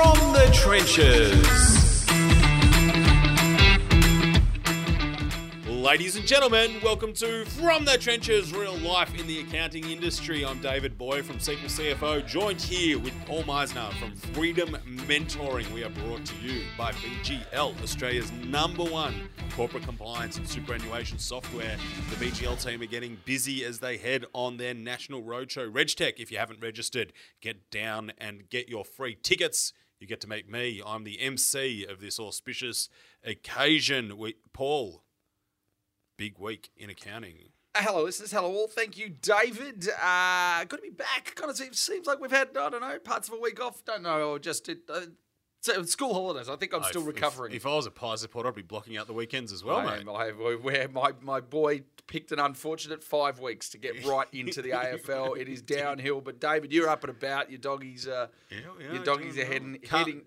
From the trenches. Ladies and gentlemen, welcome to From the Trenches Real Life in the Accounting Industry. I'm David Boyar from Sequel CFO, joined here with Paul Meissner from Freedom Mentoring. We are brought to you by BGL, Australia's number one corporate compliance and superannuation software. The BGL team are getting busy as they head on their national roadshow. RegTech, if you haven't registered, get down and get your free tickets. You get to meet me. I'm the MC of this auspicious occasion. We, Paul, big week in accounting. Uh, Hello, listeners. Hello, all. Thank you, David. Uh, good to be back. Kind of seems, seems like we've had, I don't know, parts of a week off. Don't know, or just it, uh, so school holidays. I think I'm still If- recovering. If, I was a Pie supporter, I'd be blocking out the weekends as well, I mate. I where my, my boy picked an unfortunate five weeks to get right into the AFL. It is downhill. But David, you're up and about. Your doggies, uh, Yeah, yeah, your doggies are heading, Can't, heading.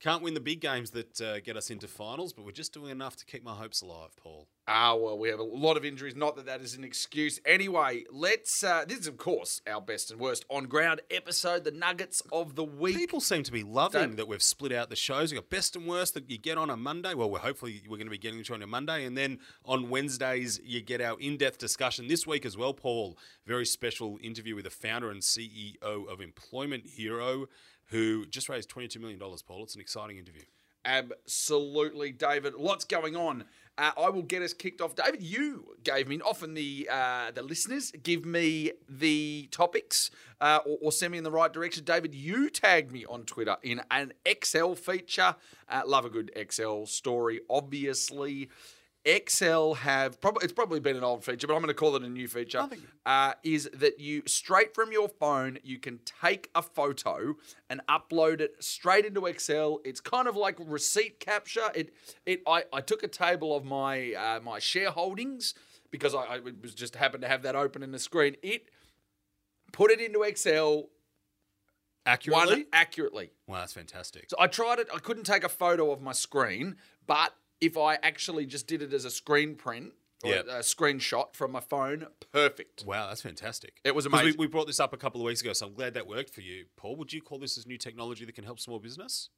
can't win the big games that uh, get us into finals, but we're just doing enough to keep my hopes alive, Paul. Ah, well, we have a lot of injuries. Not that that is an excuse. Anyway, let's. Uh, this is, of course, our best and worst on ground episode, the Nuggets of the week. People seem to be loving Don't- that we've split out the shows. We've got best and worst that you get on a Monday. Well, we're hopefully we're going to be getting to on a Monday, and then on Wednesdays you get our in-depth discussion. This week as well, Paul, very special interview with the founder and CEO of Employment Hero, who just raised twenty-two million dollars. Paul, it's an exciting interview. Absolutely, David. Lots going on. Uh, I will get us kicked off. David, you gave me often the uh, the listeners give me the topics uh, or, or send me in the right direction. David, you tagged me on Twitter in an Excel feature. Uh, love a good Excel story, obviously. Excel have probably it's probably been an old feature, but I'm going to call it a new feature. Uh, is that you straight from your phone you can take a photo and upload it straight into Excel. It's kind of like receipt capture. It it I, I took a table of my uh, my shareholdings because I, I was just happened to have that open in the screen. It put it into Excel Accurately. accurately. Wow, that's fantastic. So I tried it. I couldn't take a photo of my screen, but if I actually just did it as a screen print or Yeah. a screenshot from my phone, perfect. Wow, that's fantastic. It was amazing. We, we brought this up a couple of weeks ago, so I'm glad that worked for you, Paul. Would you call this as new technology that can help small business?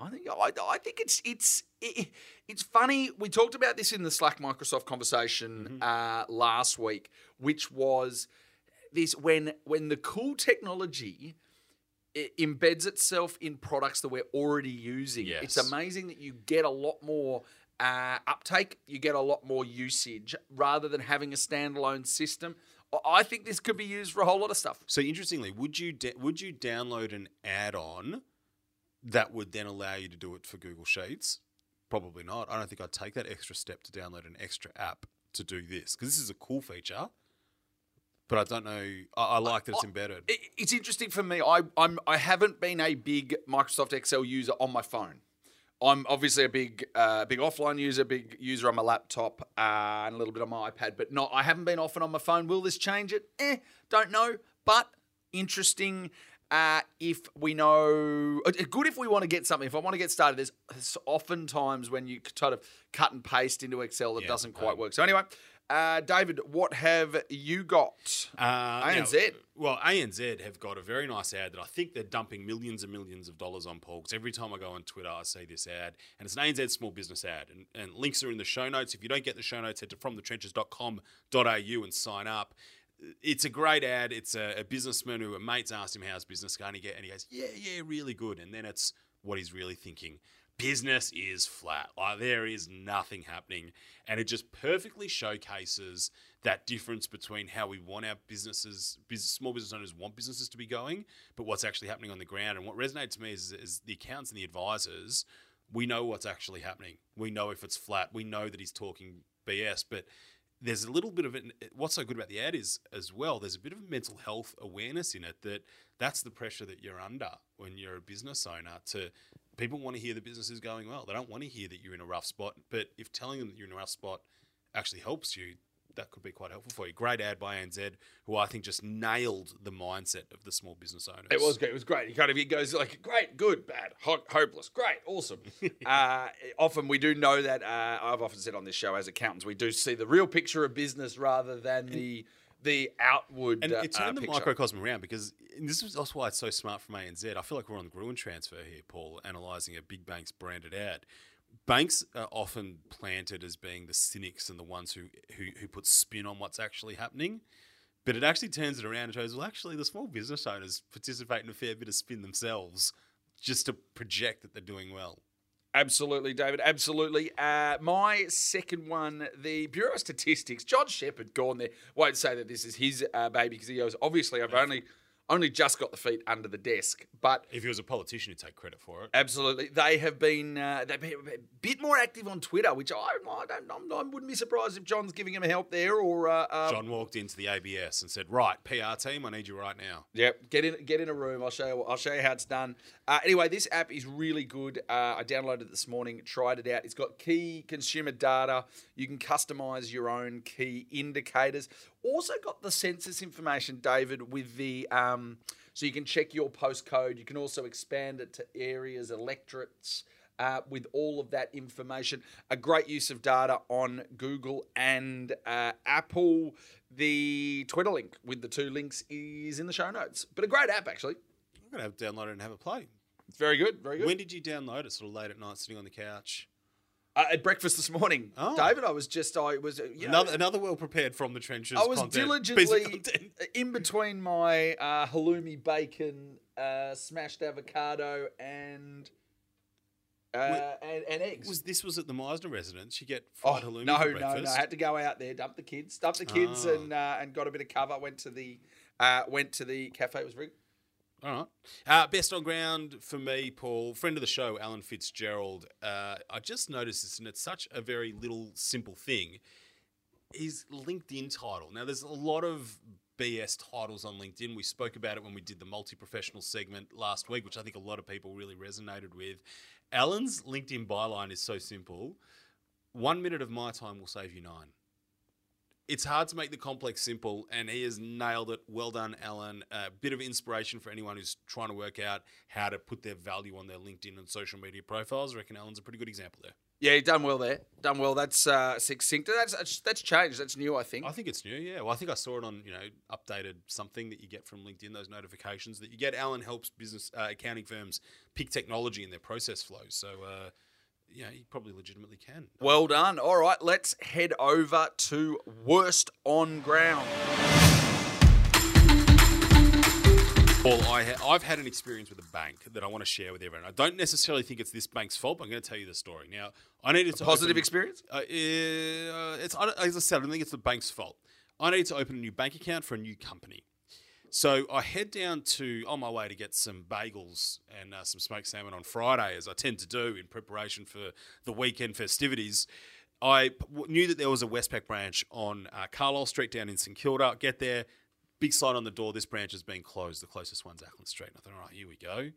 I think I, I think it's it's it, it's funny. We talked about this in the Slack Microsoft conversation uh, last week, which was this when when the cool technology i- embeds itself in products that we're already using. It's amazing that you get a lot more uh, uptake, you get a lot more usage rather than having a standalone system. I- think this could be used for a whole lot of stuff. So interestingly, would you da- would you download an add-on that would then allow you to do it for Google Sheets? Probably not. I don't think I'd take that extra step to download an extra app to do this because this is a cool feature. But I don't know. I, I like that it's embedded. It's interesting for me. I I'm I haven't been a big Microsoft Excel user on my phone. I'm obviously a big uh, big offline user, big user on my laptop, uh, and a little bit on my iPad. But not, I haven't been often on my phone. Will this change it? Eh, don't know. But interesting. Uh, if we know, uh, good if we want to get something. If I want to get started, there's, there's often times when you sort of cut and paste into Excel that Yeah, doesn't quite work. So anyway, uh, David, what have you got? Uh, ANZ. now- well, ANZ have got a very nice ad that I think they're dumping millions and millions of dollars on, Paul. Because every time I go on Twitter, I see this ad, and it's an ANZ small business ad. And, and links are in the show notes. If you don't get the show notes, head to fromthetrenches.com.au and sign up. It's a great ad. It's a, a businessman who a mate's asked him how's business going to get, and he goes, "Yeah, yeah, really good." And then it's what he's really thinking. Business is flat. Like there is nothing happening, and it just perfectly showcases that difference between how we want our businesses, business, small business owners want businesses to be going, but what's actually happening on the ground. And what resonates to me is, is the accounts and the advisors. We know what's actually happening. We know if it's flat. We know that he's talking BS, but there's a little bit of it. What's so good about the ad is as well. There's a bit of mental health awareness in it that that's the pressure that you're under when you're a business owner. To people want to hear the business is going well. They don't want to hear that you're in a rough spot. But if telling them that you're in a rough spot actually helps you, that could be quite helpful for you. Great ad by ANZ, who I think just nailed the mindset of the small business owners. It was great. It was great. He kind of he goes like, great, good, bad, ho- hopeless, great, awesome. uh, often we do know that. Uh, I've often said on this show, as accountants, we do see the real picture of business rather than the the outward And uh, it turned uh, the picture. microcosm around because and this is also why it's so smart from ANZ. I feel like we're on the Gruen transfer here, Paul, analysing a big bank's branded ad. Banks are often planted as being the cynics and the ones who, who, who put spin on what's actually happening. But it actually turns it around and shows, well, actually, the small business owners participate in a fair bit of spin themselves just to project that they're doing well. Absolutely, David. Absolutely. Uh, my second one, the Bureau of Statistics. John Shepherd gone there. Won't say that this is his uh, baby because he goes. Obviously, I've only only just got the feet under the desk, but If he was a politician, he'd take credit for it. Absolutely, they have been uh, they've been a bit more active on Twitter, which I, I don't I'm, I wouldn't be surprised if John's giving him help there. Or uh, uh, John walked into the ABS and said, Right, PR team, I need you right now. Yep, get in get in a room. I'll show you. I'll show you how it's done. Uh, anyway, this app is really good. Uh, I downloaded it this morning, tried it out. It's got key consumer data. You can customize your own key indicators. Also got the census information, David, with the um, so you can check your postcode. You can also expand it to areas, electorates. Uh, with all of that information, a great use of data on Google and uh, Apple. The Twitter link with the two links is in the show notes. But a great app, actually. I'm going to have to download it and have a play. It's very good. Very good. When did you download it? Sort of late at night, sitting on the couch. Uh, at breakfast this morning, Oh. David, I was just, I was, uh, you know, another another well prepared from the trenches. I was content, diligently in between my uh, halloumi bacon, uh, smashed avocado, and. Uh, and, and eggs. Was this was at the Meissner residence? You get Oh, fried halloumi no, for no, no! breakfast. I had to go out there, dump the kids, dump the kids, Ah. and uh, and got a bit of cover. Went to the uh, went to the cafe. It was very All right. Uh, best on ground for me, Paul, friend of the show, Alan Fitzgerald. Uh, I just noticed this, and it's such a very little simple thing. His LinkedIn title. Now, there's a lot of BS titles on LinkedIn. We spoke about it when we did the multi professional segment last week, which I think a lot of people really resonated with. Alan's LinkedIn byline is so simple one minute of my time will save you nine it's hard to make the complex simple, and he has nailed it. Well done, Alan. A bit of inspiration for anyone who's trying to work out how to put their value on their LinkedIn and social media profiles. I reckon Alan's a pretty good example there. yeah, you done well there. Done well. That's uh, succinct. That's, that's that's changed. That's new. I think. I think it's new, yeah. Well, I think I saw it on, you know, updated something that you get from LinkedIn, those notifications that you get. Alan helps business uh, accounting firms pick technology in their process flows. So, uh, yeah, you probably legitimately can. Well done. All right, let's head over to worst on ground. Paul, I ha- I've had an experience with a bank that I want to share with everyone. I don't necessarily think it's this bank's fault, but I'm going to tell you the story. Now, I needed to a Positive open- experience. Uh, uh, it's I as I said, I don't think it's the bank's fault. I need to open a new bank account for a new company. So I head down to on my way to get some bagels and uh, some smoked salmon on Friday, as I tend to do in preparation for the weekend festivities. I knew that there was a Westpac branch on uh, Carlisle Street down in St Kilda. Get there, big sign on the door. This branch has been closed. The closest one's Acland Street. And I thought, all right, here we go.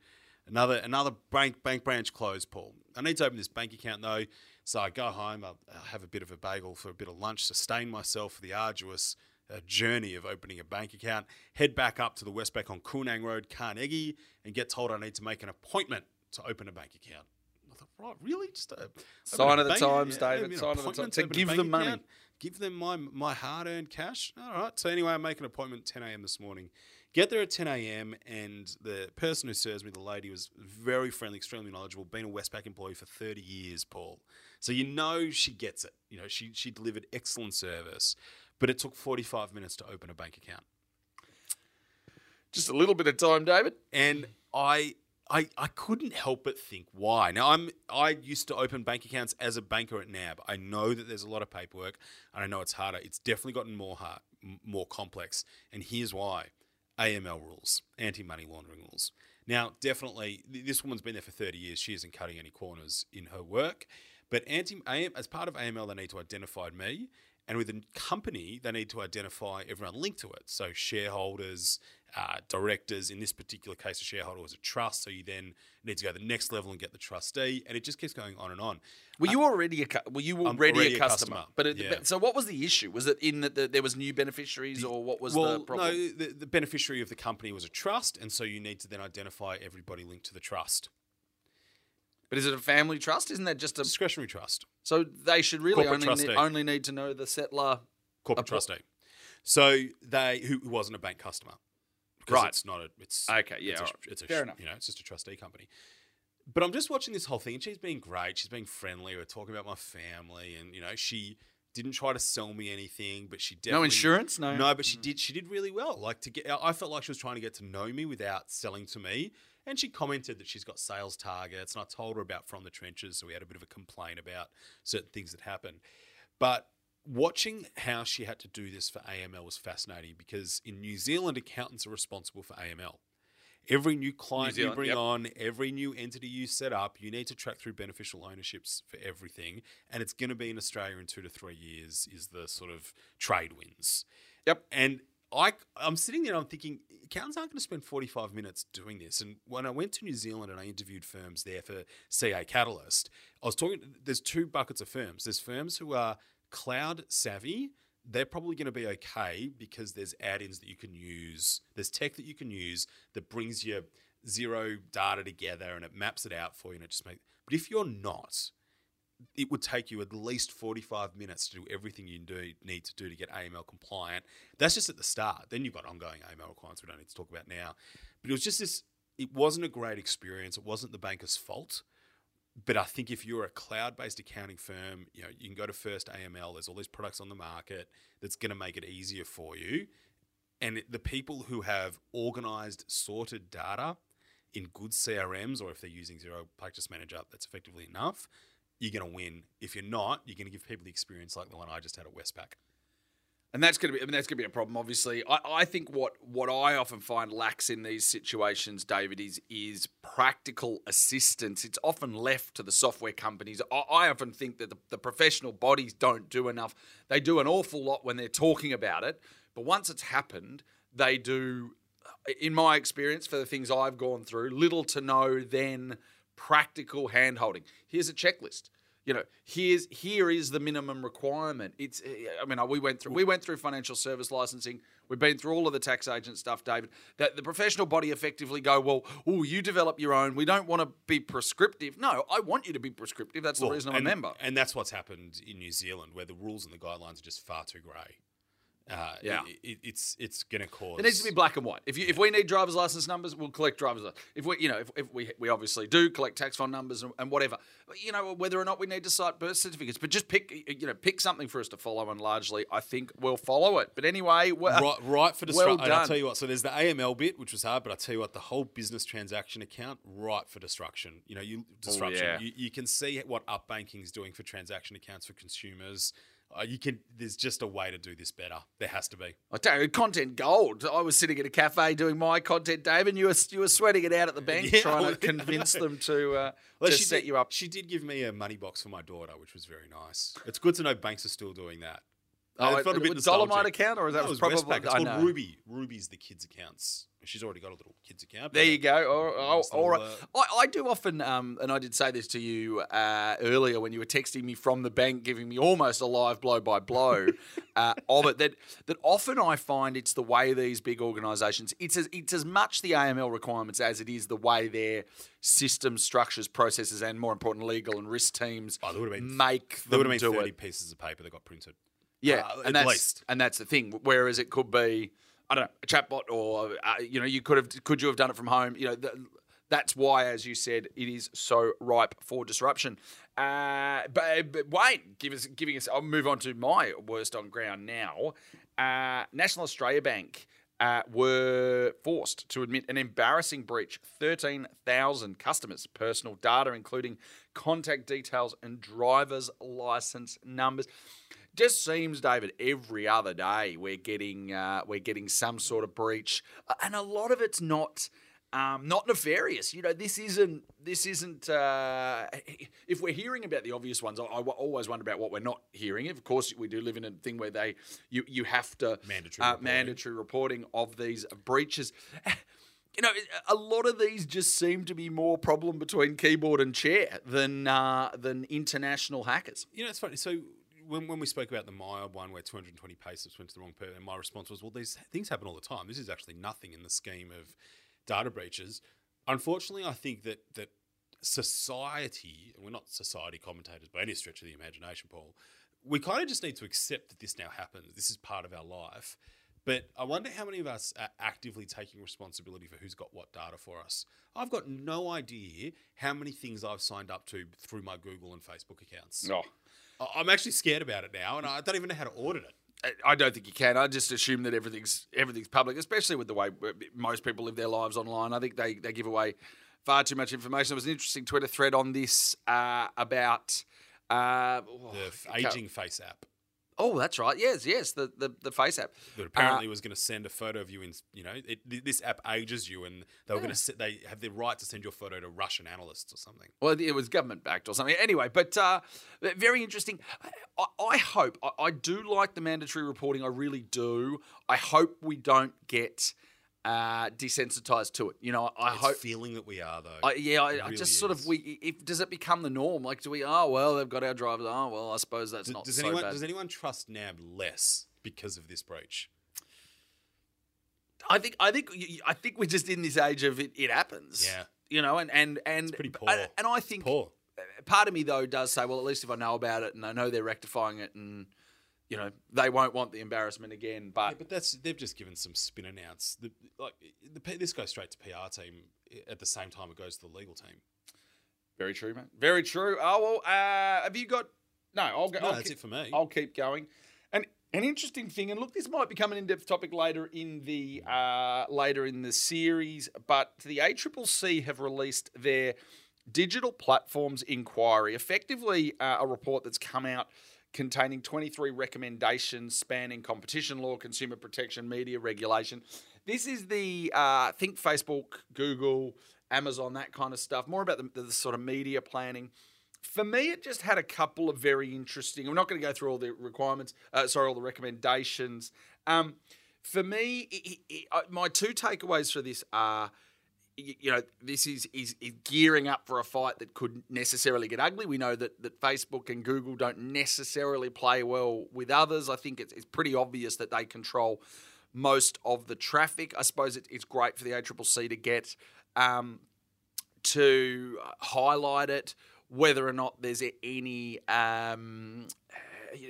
Another another bank bank branch closed, Paul. I need to open this bank account though, so I go home. I'll have a bit of a bagel for a bit of lunch, sustain myself for the arduous journey of opening a bank account. Head back up to the Westpac on Koornang Road, Carnegie, and get told I need to make an appointment to open a bank account. I thought, right, really? Just uh, a, Sign of the times, yeah, David, sign of the times. To a give them money. account, Give them my my hard earned cash. All right. So anyway, I make an appointment 10 a.m. this morning. Get there at 10 a.m. and the person who serves me, the lady, was very friendly, extremely knowledgeable. Been a Westpac employee for 30 years, Paul. So you know she gets it. You know she she delivered excellent service, but it took 45 minutes to open a bank account. Just a little bit of time, David. and I, I I couldn't help but think why. Now I'm I used to open bank accounts as a banker at NAB. I know that there's a lot of paperwork, and I know it's harder. It's definitely gotten more hard, more complex, and here's why: AML rules, anti-money laundering rules. Now, definitely, this woman's been there for 30 years. She isn't cutting any corners in her work. But anti as part of AML, they need to identify me, and with a company, they need to identify everyone linked to it. So shareholders, uh, directors. In this particular case, a shareholder was a trust. So you then need to go to the next level and get the trustee, and it just keeps going on and on. Were you already a were you already, already a a customer? customer, But, it, yeah. but so what was the issue? Was it in that the, there was new beneficiaries, or what was well, the problem? no, the, the beneficiary of the company was a trust, and so you need to then identify everybody linked to the trust. But is it a family trust? Isn't that just a Discretionary trust, so they should really Corporate only need, only need to know the settlor? corporate Appro- trustee. So they who who wasn't a bank customer. Because Right. it's not a it's Okay, yeah, it's a, it's a Fair enough. you know it's just a trustee company. But I'm just watching this whole thing, and she's being great. She's being friendly. We're talking about my family, and you know she didn't try to sell me anything, but she definitely no insurance, no. no, but she mm. did. She did really well. Like to get, I felt like she was trying to get to know me without selling to me. And she commented that she's got sales targets, and I told her about from the trenches. So we had a bit of a complaint about certain things that happened. But watching how she had to do this for AML was fascinating because in New Zealand, accountants are responsible for AML. Every new client you bring yep. on, every new entity you set up, you need to track through beneficial ownerships for everything. And it's going to be in Australia in two to three years, is the sort of trade wins. Yep. And I, I'm sitting there and I'm thinking, accountants aren't going to spend 45 minutes doing this. And when I went to New Zealand and I interviewed firms there for CA Catalyst, I was talking, there's two buckets of firms. There's firms who are cloud savvy. They're probably going to be okay because there's add-ins that you can use. There's tech that you can use that brings your Xero data together and it maps it out for you and it just makes. But if you're not, it would take you at least 45 minutes to do everything you do need to do to get AML compliant. That's just at the start. Then you've got ongoing AML requirements we don't need to talk about now. But it was just this, it wasn't a great experience. It wasn't the banker's fault. But I think if you're a cloud-based accounting firm, you know, you can go to First AML. There's all these products on the market that's going to make it easier for you. And the people who have organized, sorted data in good CRMs, or if they're using Xero Practice Manager, that's effectively enough. You're going to win. If you're not, you're going to give people the experience like the one I just had at Westpac. And that's going to be, I mean, that's going to be a problem. Obviously, I, I think what what I often find lacks in these situations, David, is is practical assistance. It's often left to the software companies. I, I often think that the, the professional bodies don't do enough. They do an awful lot when they're talking about it, but once it's happened, they do. In my experience, for the things I've gone through, little to no then practical handholding. Here's a checklist you know here's here is the minimum requirement. It's i mean we went through we went through financial service licensing. We've been through all of the tax agent stuff david. That the professional body effectively go well oh you develop your own. We don't want to be prescriptive. No i want you to be prescriptive. That's the reason i'm and, a member. And that's what's happened in New Zealand, where the rules and the guidelines are just far too grey. Uh, yeah, it, it's it's going to cause. It needs to be black and white. If you, if we need driver's license numbers, we'll collect driver's license. If we you know if, if we we obviously do collect tax fund numbers and, and whatever, but, you know whether or not we need to cite birth certificates, but just pick you know pick something for us to follow, and largely I think we'll follow it. But anyway, well, right, right for well disruption. and I'll tell you what. So there's the AML bit, which was hard, but I tell you what, the whole business transaction account, right for destruction. You know, you disruption. yeah. You, you can see what up banking is doing for transaction accounts for consumers. Uh, you can. There's just a way to do this better. There has to be. I tell you, content gold. I was sitting at a cafe doing my content, Dave, and you were you were sweating it out at the bank, Yeah, trying well, to convince them to uh, Well, to set did, you up. She did give me a money box for my daughter, which was very nice. It's good to know banks are still doing that. Oh, it felt a bit was Dollarmite account, or is that No, was was probably Westpac. It's I called know. Ruby. Ruby's the kids' accounts. She's already got a little kids account. There you go. All, all, all right. I, I do often, um, and I did say this to you uh, earlier when you were texting me from the bank, giving me almost a live blow by blow uh, of it. That that often I find it's the way these big organisations. It's as it's as much the AML requirements as it is the way their systems, structures, processes, and more important, legal and risk teams Oh, there would have been make There would have been 30 it. pieces of paper that got printed. Yeah, Uh, and at that's least. and that's the thing. Whereas it could be, I don't know, a chatbot, or uh, you know, you could have could you have done it from home? You know, th- that's why, as you said, it is so ripe for disruption. Uh, but, but Wayne, give us giving us. I'll move on to my worst on ground now. Uh, National Australia Bank. Uh, were forced to admit an embarrassing breach 13,000 customers' personal data, including contact details and driver's license numbers just seems, David, every other day we're getting uh, we're getting some sort of breach, Uh, and a lot of it's not. Um, not nefarious, you know. This isn't. This isn't. Uh, if we're hearing about the obvious ones, I, I always wonder about what we're not hearing. Of course, we do live in a thing where they, you, you have to Mandatory uh, reporting. mandatory reporting of these breaches. You know, a lot of these just seem to be more problem between keyboard and chair than uh, than international hackers. You know, it's funny. So when, when we spoke about the Maya one where 220 payslips went to the wrong person, my response was, well, these things happen all the time. This is actually nothing in the scheme of data breaches. Unfortunately, I think that that society, and we're not society commentators by any stretch of the imagination, Paul, we kind of just need to accept that this now happens. This is part of our life. But I wonder how many of us are actively taking responsibility for who's got what data for us. I've got no idea how many things I've signed up to through my Google and Facebook accounts. No. I- I'm actually scared about it now, and I don't even know how to audit it. I don't think you can. I just assume that everything's everything's public, especially with the way most people live their lives online. I think they, they give away far too much information. There was an interesting Twitter thread on this uh, about uh, The f- aging face app Oh, that's right. Yes, yes. The the, the face app. that apparently was going to send a photo of you in, you know, it, this app ages you, and they were going to, they have the right to send your photo to Russian analysts or something. Well, it was government backed or something. Anyway, but uh, very interesting. I, I hope, I, I do like the mandatory reporting. I really do. I hope we don't get uh, desensitized to it. You know, I It's hope. feeling that we are though. I, yeah, I, It I really just sort of we. If does it become the norm? Like, do we? Oh well, they've got our drivers. Oh well, I suppose that's does, not does so anyone bad. does anyone trust NAB less because of this breach? I think I think I think we're just in this age of it. It happens. Yeah. You know, and and and pretty poor. And, and I think Poor. part of me though does say, well, at least if I know about it and I know they're rectifying it, and you know they won't want the embarrassment again. But Yeah, but that's they've just given some spin announced. The, like the, this goes straight to PR team at the same time it goes to the legal team. very true, man. Very true. Oh well, uh, have you got? No, I'll go. No, I'll that's keep- it for me. I'll keep going. And an interesting thing, and look, this might become an in-depth topic later in the uh, later in the series, but the ACCC have released their digital platforms inquiry, effectively uh, a report that's come out containing 23 recommendations spanning competition law, consumer protection, media regulation. This is the uh, think Facebook, Google, Amazon, that kind of stuff. More about the, the sort of media planning for me, it just had a couple of very interesting. I'm not going to go through all the requirements. Uh, sorry, all the recommendations. Um, for me, it, it, uh, my two takeaways for this are, you know, this is, is is gearing up for a fight that could necessarily get ugly. We know that that Facebook and Google don't necessarily play well with others. I think it's, it's pretty obvious that they control most of the traffic. I suppose it, it's great for the ACCC to get. Um, to highlight it, whether or not there's any, um,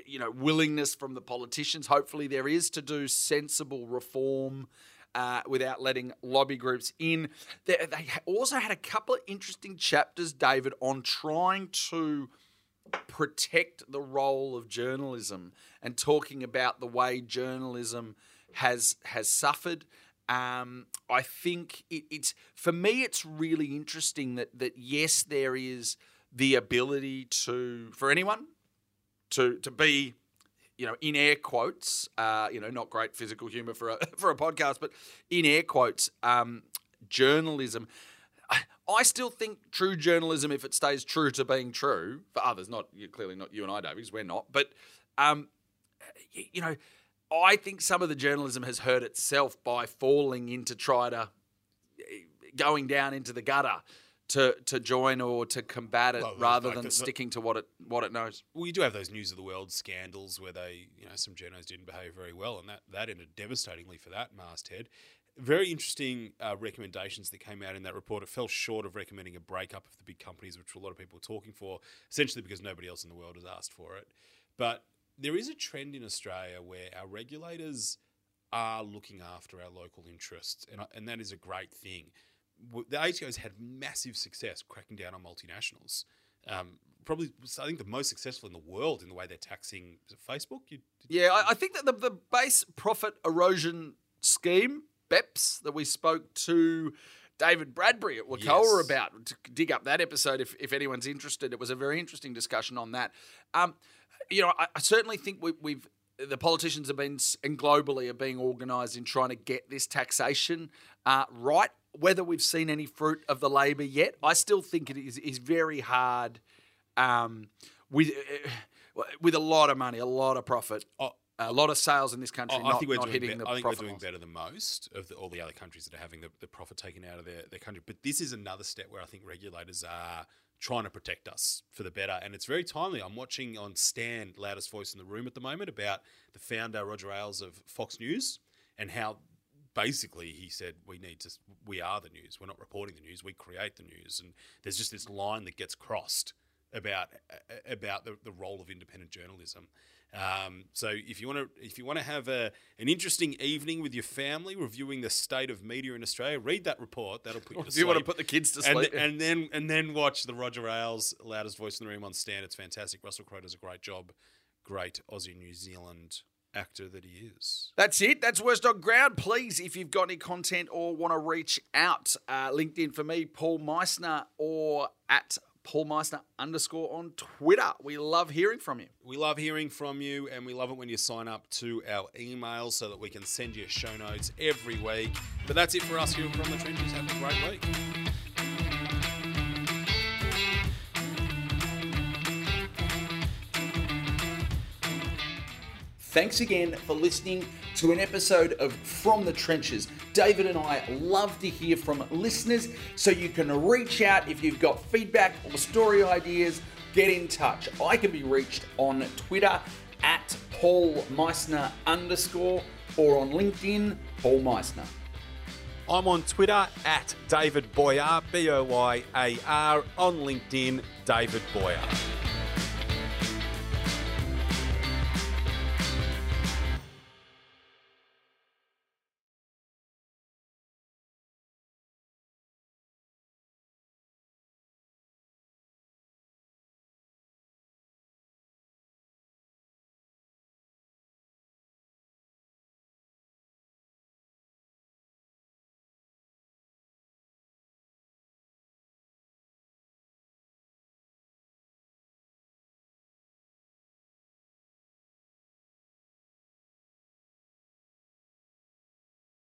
you know, willingness from the politicians. Hopefully, there is to do sensible reform. Uh, without letting lobby groups in. They, they also had a couple of interesting chapters, David, on trying to protect the role of journalism and talking about the way journalism has has suffered. Um, I think it, it's for me. It's really interesting that that yes, there is the ability to for anyone to to be you know, in air quotes, uh, you know, not great physical humor for a for a podcast, but in air quotes, um, journalism. I- still think true journalism, if it stays true to being true for others, not you, clearly not you and I, Dave, because we're not, but um, y- you know, I think some of the journalism has hurt itself by falling into try to going down into the gutter to to join or to combat it Well, rather like than the- sticking to what it what it knows. Well, you do have those news of the world scandals where they, you know, some journos didn't behave very well, and that that ended devastatingly for that masthead. Very interesting uh, recommendations that came out in that report. It fell short of recommending a breakup of the big companies, which a lot of people were talking for, essentially because nobody else in the world has asked for it. But there is a trend in Australia where our regulators are looking after our local interests, and, and that is a great thing. The ATO's had massive success cracking down on multinationals. Um, probably, I think the most successful in the world in the way they're taxing Facebook. You, Yeah, I, I think that the, the base profit erosion scheme, BEPS, that we spoke to David Bradbury at Wakoa Yes. about, to dig up that episode if, if anyone's interested. It was a very interesting discussion on that. Um, you know, I, I certainly think we, we've the politicians have been and globally are being organised in trying to get this taxation uh, right. Whether we've seen any fruit of the labour yet, I still think it is is very hard um, with uh, with a lot of money, a lot of profit, Oh, a lot of sales in this country. I, not, I think we're doing. hitting be- the I think we're profit doing better than most of the, all the other countries that are having the, the profit taken out of their, their country. But this is another step where I think regulators are trying to protect us for the better, and it's very timely. I'm watching on Stan, loudest voice in the room at the moment, about the founder Roger Ailes of Fox News and how. Basically, he said we need to. We are the news. We're not reporting the news. We create the news, and there's just this line that gets crossed about about the, the role of independent journalism. Um, so if you want to if you want to have a, an interesting evening with your family reviewing the state of media in Australia, read that report. That'll put you to If sleep. you want to put the kids to and, sleep, and then and then watch the Roger Ailes loudest voice in the room on Stan. It's fantastic. Russell Crowe does a great job. Great Aussie New Zealand actor that he is. That's it. That's Worst on Ground. Please, if you've got any content or want to reach out, uh, LinkedIn for me, Paul Meissner, or at Paul Meissner underscore on Twitter. We love hearing from you. We love hearing from you, and we love it when you sign up to our email so that we can send you show notes every week. But that's it for us here from the trenches. Have a great week. Thanks again for listening to an episode of From the Trenches. David and I love to hear from listeners, so you can reach out if you've got feedback or story ideas. Get in touch. I can be reached on Twitter at Paul Meissner underscore or on LinkedIn, Paul Meissner. I'm on Twitter at David Boyar, B O Y A R, on LinkedIn, David Boyar.